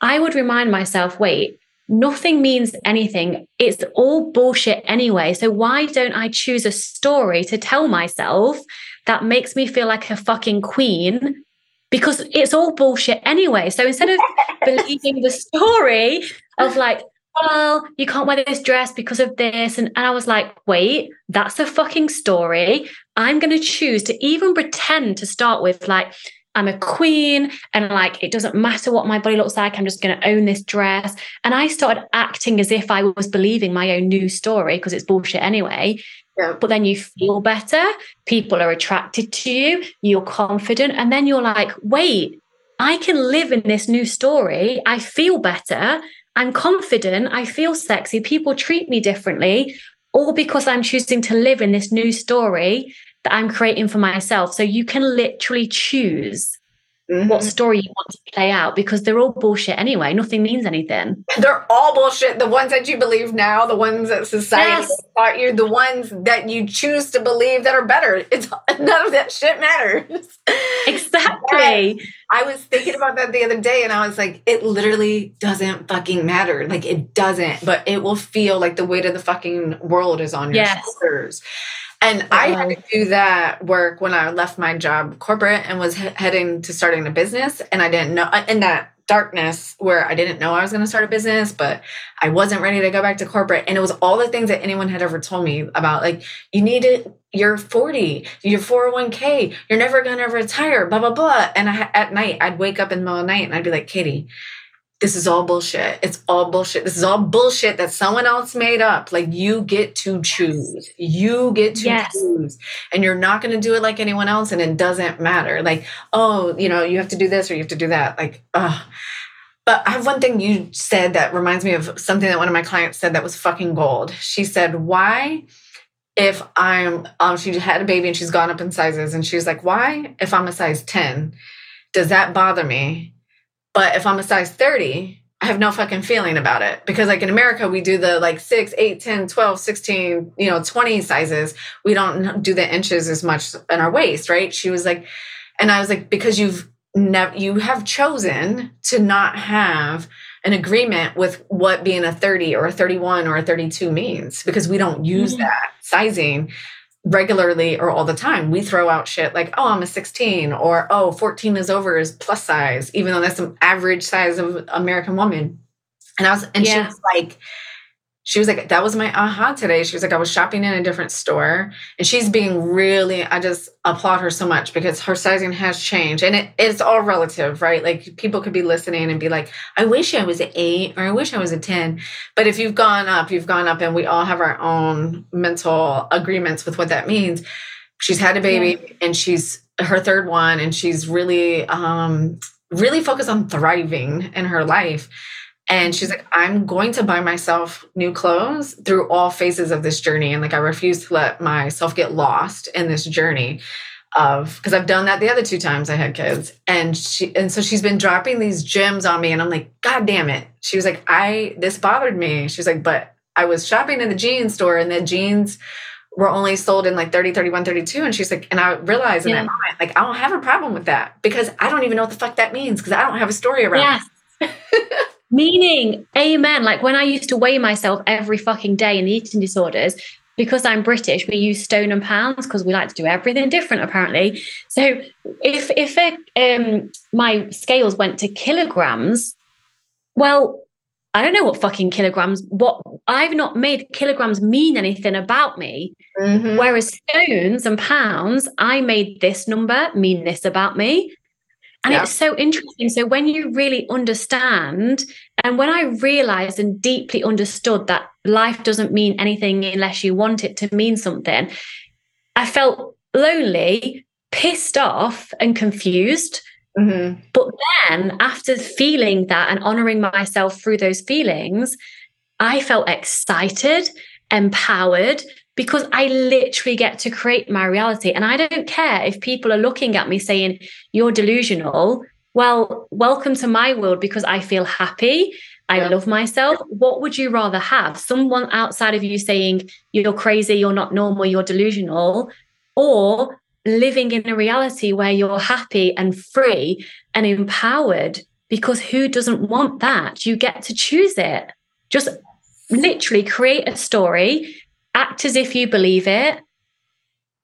i would remind myself wait nothing means anything. It's all bullshit anyway. So why don't I choose a story to tell myself that makes me feel like a fucking queen? Because it's all bullshit anyway. So instead of (laughs) believing the story of like, well, you can't wear this dress because of this. And, and I was like, wait, that's a fucking story. I'm going to choose to even pretend to start with, like, I'm a queen and like it doesn't matter what my body looks like. I'm just going to own this dress. And I started acting as if I was believing my own new story because it's bullshit anyway. But then you feel better. People are attracted to you. You're confident. And then you're like, wait, I can live in this new story. I feel better. I'm confident. I feel sexy. People treat me differently, all because I'm choosing to live in this new story that I'm creating for myself. So you can literally choose mm-hmm. what story you want to play out because they're all bullshit anyway. Nothing means anything. They're all bullshit. The ones that you believe now, the ones that society yes. taught you, the ones that you choose to believe that are better. It's (laughs) none of that shit matters. Exactly. I was thinking about that the other day and I was like, it literally doesn't fucking matter. Like it doesn't, but it will feel like the weight of the fucking world is on your yes. shoulders. And I had to do that work when I left my job corporate and was he- heading to starting a business. And I didn't know uh, in that darkness where I didn't know I was going to start a business, but I wasn't ready to go back to corporate. And it was all the things that anyone had ever told me about like, you need it, you're 40, you're 401k, you're never going to retire, blah, blah, blah. And I, at night, I'd wake up in the middle of the night and I'd be like, Katie, this is all bullshit. It's all bullshit. This is all bullshit that someone else made up. Like you get to choose. You get to yes. choose. And you're not going to do it like anyone else. And it doesn't matter. Like, oh, you know, you have to do this or you have to do that. Like, oh. But I have one thing you said that reminds me of something that one of my clients said that was fucking gold. She said, why? If I'm, um, she had a baby and she's gone up in sizes, and she was like, Why, if I'm a size 10, does that bother me? But if I'm a size 30, I have no fucking feeling about it because like in America, we do the like 6, 8, 10, 12, 16, you know, 20 sizes. We don't do the inches as much in our waist, right? She was like, and I was like, because you've never, you have chosen to not have an agreement with what being a 30 or a 31 or a 32 means because we don't use mm-hmm. that sizing regularly or all the time. We throw out shit like, oh, I'm a 16 or oh, 14 is over is plus size, even though that's the average size of American woman. And I was, and yeah. she was like, she was like, that was my aha today. She was like, I was shopping in a different store and she's being really, I just applaud her so much because her sizing has changed and it, it's all relative, right? Like people could be listening and be like, I wish I was an eight or I wish I was a 10. But if you've gone up, you've gone up and we all have our own mental agreements with what that means. She's had a baby yeah. and she's her third one and she's really, um, really focused on thriving in her life And she's like, I'm going to buy myself new clothes through all phases of this journey. And like, I refuse to let myself get lost in this journey of because I've done that the other two times I had kids. And she and so she's been dropping these gems on me. And I'm like, God damn it. She was like, I this bothered me. She was like, but I was shopping in the jeans store and the jeans were only sold in like 30, 31, 32. And she's like, and I realized in yeah. that moment, like, I don't have a problem with that because I don't even know what the fuck that means because I don't have a story around yes. (laughs) Meaning, amen. Like when I used to weigh myself every fucking day in the eating disorders, because I'm British, we use stone and pounds because we like to do everything different, apparently. So if if um, my scales went to kilograms, well, I don't know what fucking kilograms. What I've not made kilograms mean anything about me. Mm-hmm. Whereas stones and pounds, I made this number mean this about me. And yeah. it's so interesting. So when you really understand, and when I realized and deeply understood that life doesn't mean anything unless you want it to mean something, I felt lonely, pissed off, and confused. Mm-hmm. But then after feeling that and honoring myself through those feelings, I felt excited, empowered, because I literally get to create my reality. And I don't care if people are looking at me saying, you're delusional. Well, welcome to my world because I feel happy. I yeah. love myself. What would you rather have? Someone outside of you saying, you're crazy, you're not normal, you're delusional, or living in a reality where you're happy and free and empowered? Because who doesn't want that? You get to choose it. Just literally create a story act as if you believe it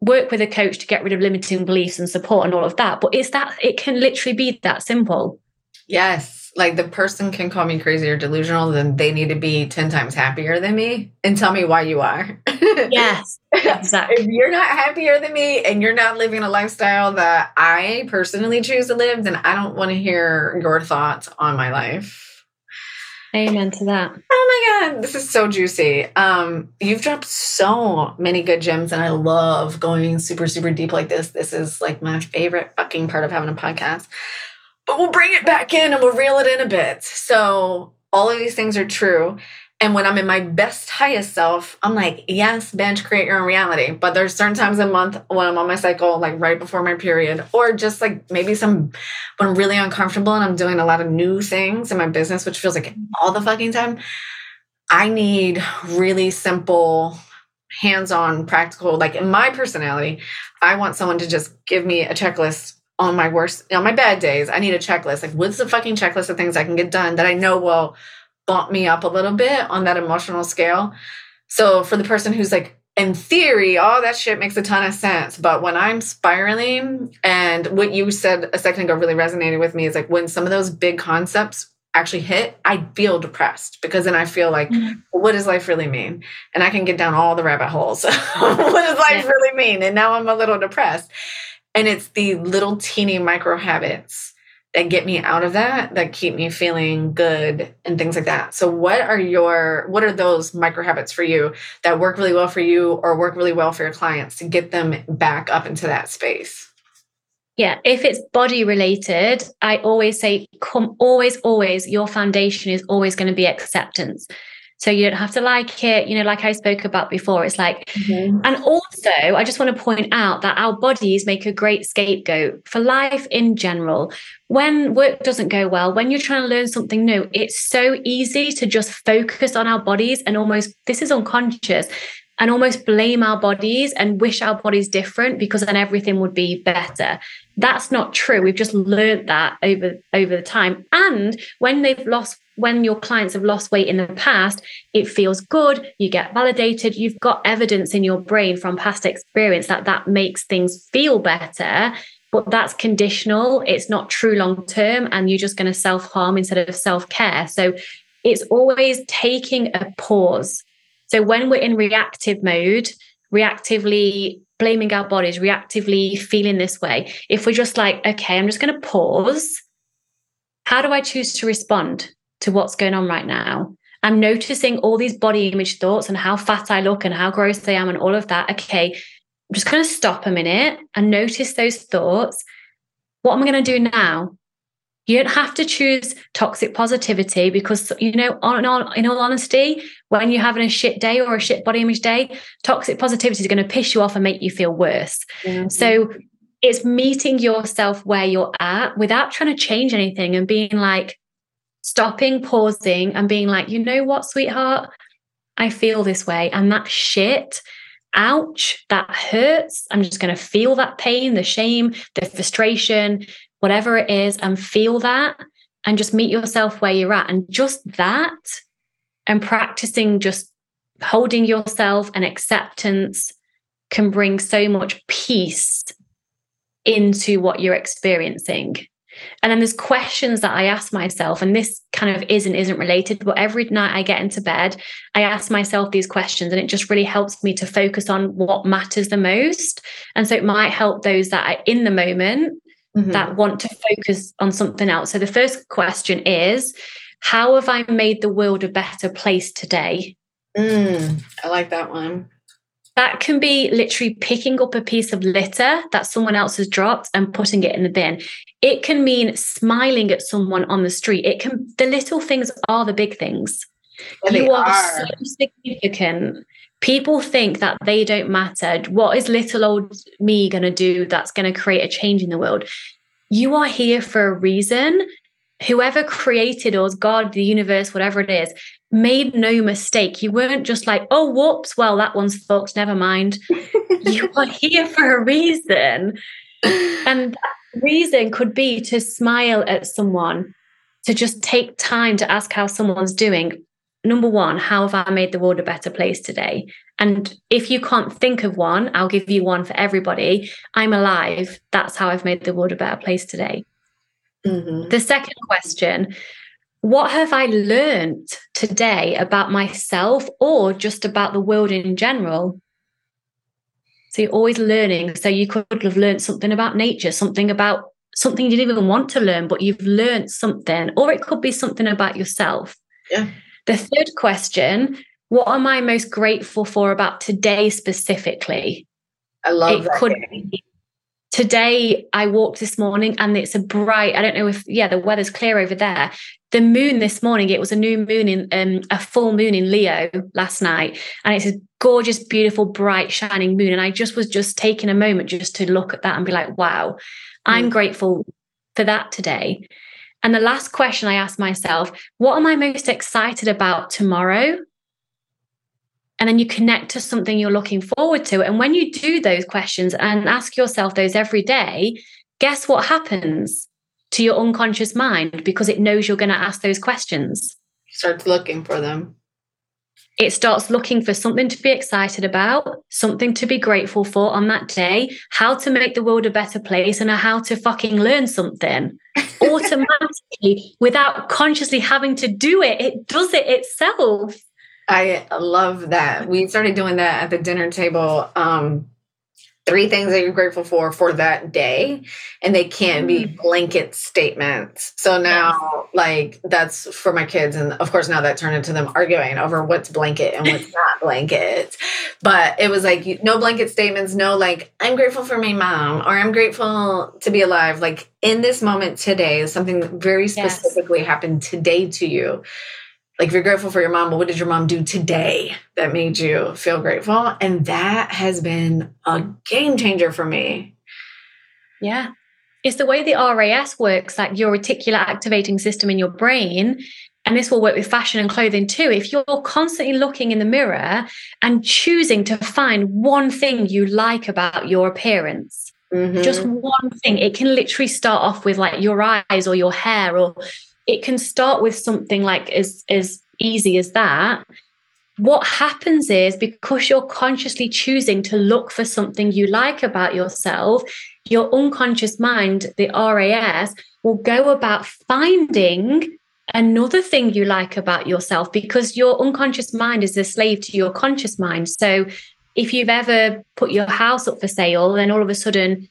work with a coach to get rid of limiting beliefs and support and all of that. But it's that it can literally be that simple. Yes. Like the person can call me crazy or delusional then they need to be 10 times happier than me and tell me why you are. (laughs) Yes exactly. If you're not happier than me and you're not living a lifestyle that i personally choose to live then i don't want to hear your thoughts on my life Amen to that. Oh my God, this is so juicy. Um, you've dropped so many good gems, and I love going super, super deep like this. This is like my favorite fucking part of having a podcast. But we'll bring it back in and we'll reel it in a bit. So, all of these things are true. And when I'm in my best, highest self, I'm like, yes, bench, create your own reality. But there's certain times a month when I'm on my cycle, like right before my period, or just like maybe some when I'm really uncomfortable and I'm doing a lot of new things in my business, which feels like all the fucking time. I need really simple, hands on, practical, like in my personality, I want someone to just give me a checklist on my worst, on my bad days. I need a checklist. Like, what's the fucking checklist of things I can get done that I know will bump me up a little bit on that emotional scale. So for the person who's like, in theory, all that shit makes a ton of sense. But when I'm spiraling, and what you said a second ago really resonated with me is like when some of those big concepts actually hit, I feel depressed because then I feel like, mm-hmm. well, what does life really mean? And I can get down all the rabbit holes. (laughs) what does life yeah. really mean? And now I'm a little depressed. And it's the little teeny micro habits that get me out of that that keep me feeling good and things like that. So what are your what are those micro habits for you that work really well for you or work really well for your clients to get them back up into that space? Yeah if it's body related i always say come always always your foundation is always going to be acceptance so you don't have to like it, you know, like I spoke about before. It's like, mm-hmm. and also, I just want to point out that our bodies make a great scapegoat for life in general. When work doesn't go well, when you're trying to learn something new, it's so easy to just focus on our bodies and almost, this is unconscious, and almost blame our bodies and wish our bodies different because then everything would be better that's not true we've just learned that over over the time and when they've lost when your clients have lost weight in the past it feels good you get validated you've got evidence in your brain from past experience that that makes things feel better but that's conditional it's not true long term and you're just going to self harm instead of self care so it's always taking a pause. So when we're in reactive mode reactively blaming our bodies, reactively feeling this way, if we're just like, okay, I'm just going to pause, how do I choose to respond to what's going on right now? I'm noticing all these body image thoughts and how fat I look and how gross I am and all of that. Okay, I'm just going to stop a minute and notice those thoughts. What am I going to do now? You don't have to choose toxic positivity because, you know, on, on, in all honesty, when you're having a shit day or a shit body image day, toxic positivity is going to piss you off and make you feel worse. Mm-hmm. So it's meeting yourself where you're at without trying to change anything and being like, stopping, pausing, and being like, you know what, sweetheart? I feel this way. And that shit, ouch, that hurts. I'm just going to feel that pain, the shame, the frustration, whatever it is, and feel that and just meet yourself where you're at. And just that and practicing just holding yourself and acceptance can bring so much peace into what you're experiencing. And then there's questions that I ask myself, and this kind of is and isn't related, but every night I get into bed, I ask myself these questions, and it just really helps me to focus on what matters the most. And so it might help those that are in the moment mm-hmm. that want to focus on something else. So the first question is How have I made the world a better place today? Mm, I like that one. That can be literally picking up a piece of litter that someone else has dropped and putting it in the bin. It can mean smiling at someone on the street. It can, the little things are the big things. You are, are so significant. People think that they don't matter. What is little old me going to do that's going to create a change in the world? You are here for a reason. Whoever created us, God, the universe, whatever it is, made no mistake. You weren't just like, oh, whoops, well, that one's fucked, never mind. (laughs) you are here for a reason. And that reason could be to smile at someone, to just take time to ask how someone's doing. Number one, how have I made the world a better place today? And if you can't think of one, I'll give you one for everybody. I'm alive. That's how I've made the world a better place today. Mm-hmm. The second question what have I learned today about myself or just about the world in general? So you're always learning. So you could have learned something about nature, something about something you didn't even want to learn, but you've learned something, or it could be something about yourself. Yeah. The third question what am I most grateful for about today specifically? I love it that. Could be today I walked this morning and it's a bright, I don't know if, yeah, the weather's clear over there. The moon this morning, it was a new moon in um, a full moon in Leo last night. And it's a gorgeous, beautiful, bright, shining moon. And I just was just taking a moment just to look at that and be like, wow, mm. I'm grateful for that today. And the last question I asked myself, what am I most excited about tomorrow? And then you connect to something you're looking forward to. And when you do those questions and ask yourself those every day, guess what happens to your unconscious mind because it knows you're going to ask those questions? Starts looking for them. It starts looking for something to be excited about, something to be grateful for on that day, how to make the world a better place, and how to fucking learn something (laughs) automatically without consciously having to do it. It does it itself. I love that. We started doing that at the dinner table. Um, three things that you're grateful for for that day and they can't be mm. blanket statements so now like that's for my kids and of course now that turned into them arguing over what's blanket and what's (laughs) not blanket but it was like no blanket statements no like i'm grateful for my mom or i'm grateful to be alive like in this moment today something very specifically yes. happened today to you like if you're grateful for your mom, but what did your mom do today that made you feel grateful? And that has been a game changer for me. Yeah. It's the way the RAS works, like your reticular activating system in your brain. And this will work with fashion and clothing too. If you're constantly looking in the mirror and choosing to find one thing you like about your appearance, mm-hmm. just one thing, it can literally start off with like your eyes or your hair or it can start with something like as as easy as that. What happens is because you're consciously choosing to look for something you like about yourself your unconscious mind the ras will go about finding another thing you like about yourself because your unconscious mind is a slave to your conscious mind. So if you've ever put your house up for sale then all of a sudden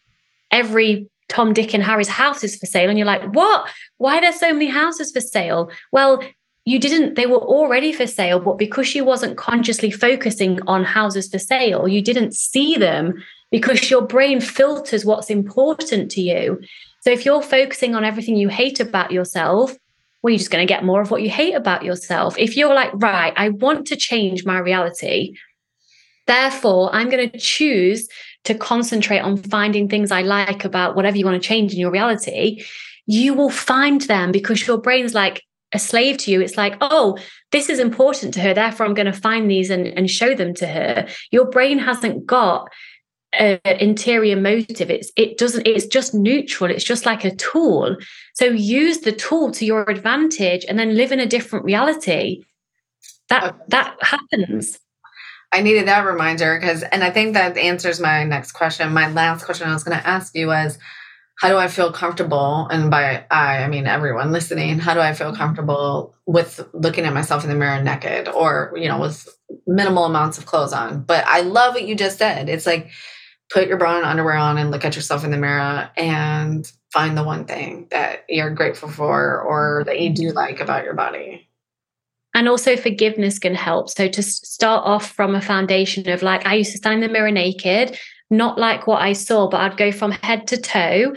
every Tom, Dick, and Harry's houses for sale. And you're like, what? Why are there so many houses for sale? Well, you didn't, they were already for sale, but because you wasn't consciously focusing on houses for sale, you didn't see them because your brain filters what's important to you. So if you're focusing on everything you hate about yourself, well, you're just going to get more of what you hate about yourself. If you're like, right, I want to change my reality, therefore, I'm going to choose to concentrate on finding things I like about whatever you want to change in your reality, you will find them because your brain's like a slave to you. It's like, oh, this is important to her. Therefore, I'm going to find these and, and show them to her. Your brain hasn't got an interior motive it's it doesn't it's just neutral it's just like a tool so use the tool to your advantage and then live in a different reality that okay. that happens i needed that reminder because and i think that answers my next question. My last question i was going to ask you was how do i feel comfortable and by i i mean everyone listening how do i feel comfortable with looking at myself in the mirror naked or you know with minimal amounts of clothes on? But i love what you just said. It's like put your bra and underwear on and look at yourself in the mirror and find the one thing that you're grateful for or that you do mm-hmm. like about your body. And also, forgiveness can help. So, to start off from a foundation of like, I used to stand in the mirror naked, not like what I saw, but I'd go from head to toe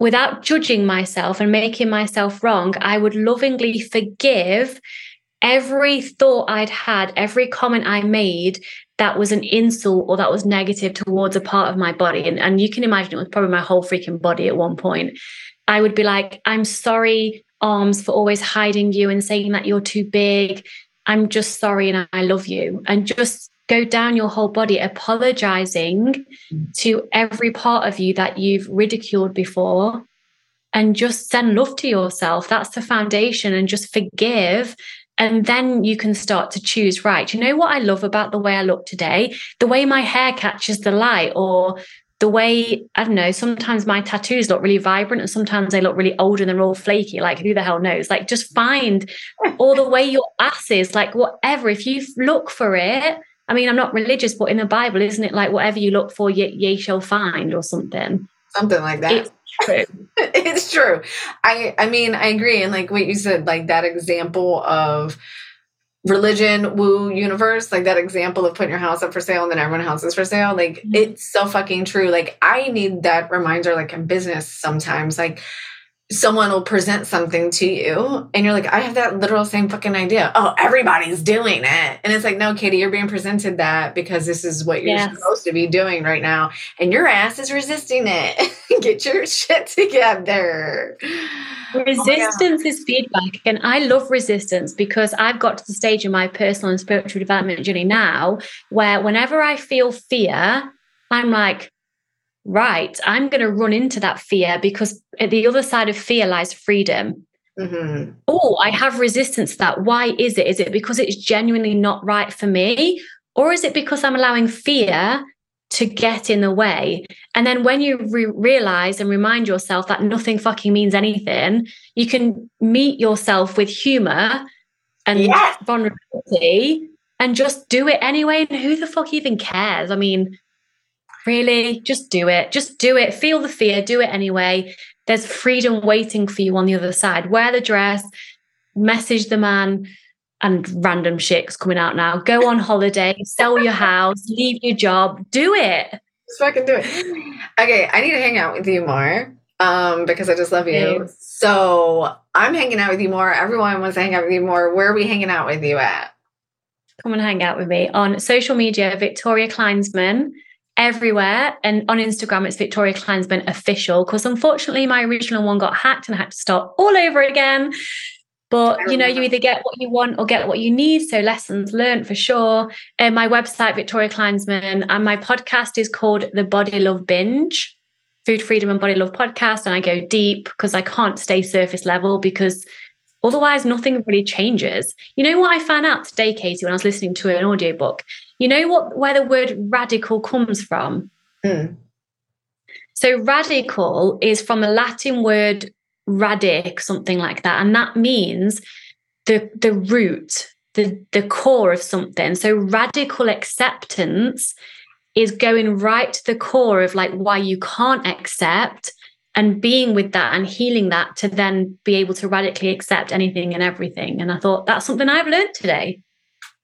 without judging myself and making myself wrong. I would lovingly forgive every thought I'd had, every comment I made that was an insult or that was negative towards a part of my body. And, and you can imagine it was probably my whole freaking body at one point. I would be like, I'm sorry, arms, for always hiding you and saying that you're too big. I'm just sorry and I love you. And just go down your whole body, apologizing to every part of you that you've ridiculed before. And just send love to yourself. That's the foundation. And just forgive and then you can start to choose, right, you know what I love about the way I look today? The way my hair catches the light, or the way, I don't know, sometimes my tattoos look really vibrant and sometimes they look really old and they're all flaky. Like, who the hell knows? Like, just find (laughs) all the way your ass is, like, whatever. If you look for it, I mean, I'm not religious, but in the Bible, isn't it like whatever you look for, ye, ye shall find or something? Something like that. It's true. (laughs) it's true. I I mean, I agree. And like what you said, like that example of religion woo universe like that example of putting your house up for sale and then everyone else is for sale like mm-hmm. it's so fucking true like i need that reminder like in business sometimes like someone will present something to you and you're like, I have that literal same fucking idea. Oh, everybody's doing it. And it's like, no, Katie, you're being presented that because this is what you're yes. supposed to be doing right now. And your ass is resisting it. (laughs) Get your shit together. Resistance oh is feedback. And I love resistance because I've got to the stage in my personal and spiritual development journey now where whenever I feel fear, I'm like, right, I'm going to run into that fear because at the other side of fear lies freedom. Mm-hmm. Oh, I have resistance to that. Why is it? Is it because it's genuinely not right for me? Or is it because I'm allowing fear to get in the way? And then when you re- realize and remind yourself that nothing fucking means anything, you can meet yourself with humor and yes. vulnerability and just do it anyway. And who the fuck even cares? I mean, Really, just do it. Just do it. Feel the fear, do it anyway. There's freedom waiting for you on the other side. Wear the dress, message the man, and random shit's coming out now. Go on holiday, sell your (laughs) house, leave your job, do it. Just fucking do it. Okay, I need to hang out with you more um, because I just love you. Thanks. So I'm hanging out with you more. Everyone wants to hang out with you more. Where are we hanging out with you at? Come and hang out with me on social media, Victoria Kleinsman everywhere. And on Instagram, it's Victoria Kleinsman official because unfortunately my original one got hacked and I had to start all over again. But you know, you either get what you want or get what you need. So lessons learned for sure. And my website, Victoria Kleinsman, and my podcast is called The Body Love Binge, Food Freedom and Body Love Podcast. And I go deep because I can't stay surface level because otherwise nothing really changes. You know what I found out today, Katie, when I was listening to an audiobook? You know what where the word radical comes from? Mm. So radical is from a Latin word radic, something like that. And that means the the root, the, the core of something. So radical acceptance is going right to the core of like why you can't accept and being with that and healing that to then be able to radically accept anything and everything. And I thought that's something I've learned today.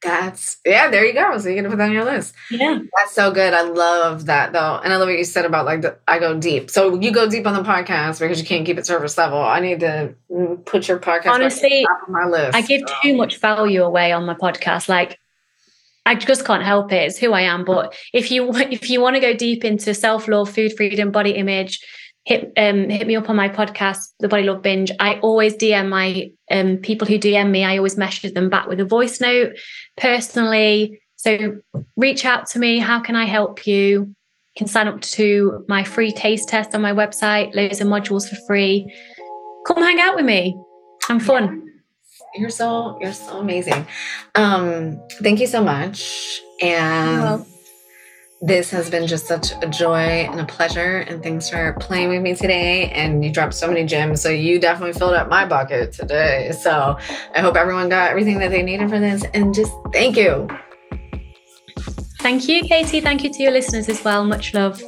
That's yeah, there you go. So you to put that on your list. Yeah. That's so good. I love that though. And I love what you said about like the, I go deep. So you go deep on the podcast because you can't keep it surface level. I need to mm, put your podcast honestly on my list. I give so. too much value away on my podcast. Like I just can't help it. It's who I am. But if you (laughs) if you want to go deep into self love, food freedom, body image, hit um hit me up on my podcast, The Body Love Binge. I always DM my um people who DM me. I always message them back with a voice note personally. So reach out to me. How can I help you? You can sign up to my free taste test on my website. Loads of modules for free. Come hang out with me. I'm fun. You're so you're so amazing. Um, thank you so much. And this has been just such a joy and a pleasure. And thanks for playing with me today. And you dropped so many gems. So you definitely filled up my bucket today. So I hope everyone got everything that they needed for this. And just thank you. thank you, Katie. Thank you to your listeners as well. Much love.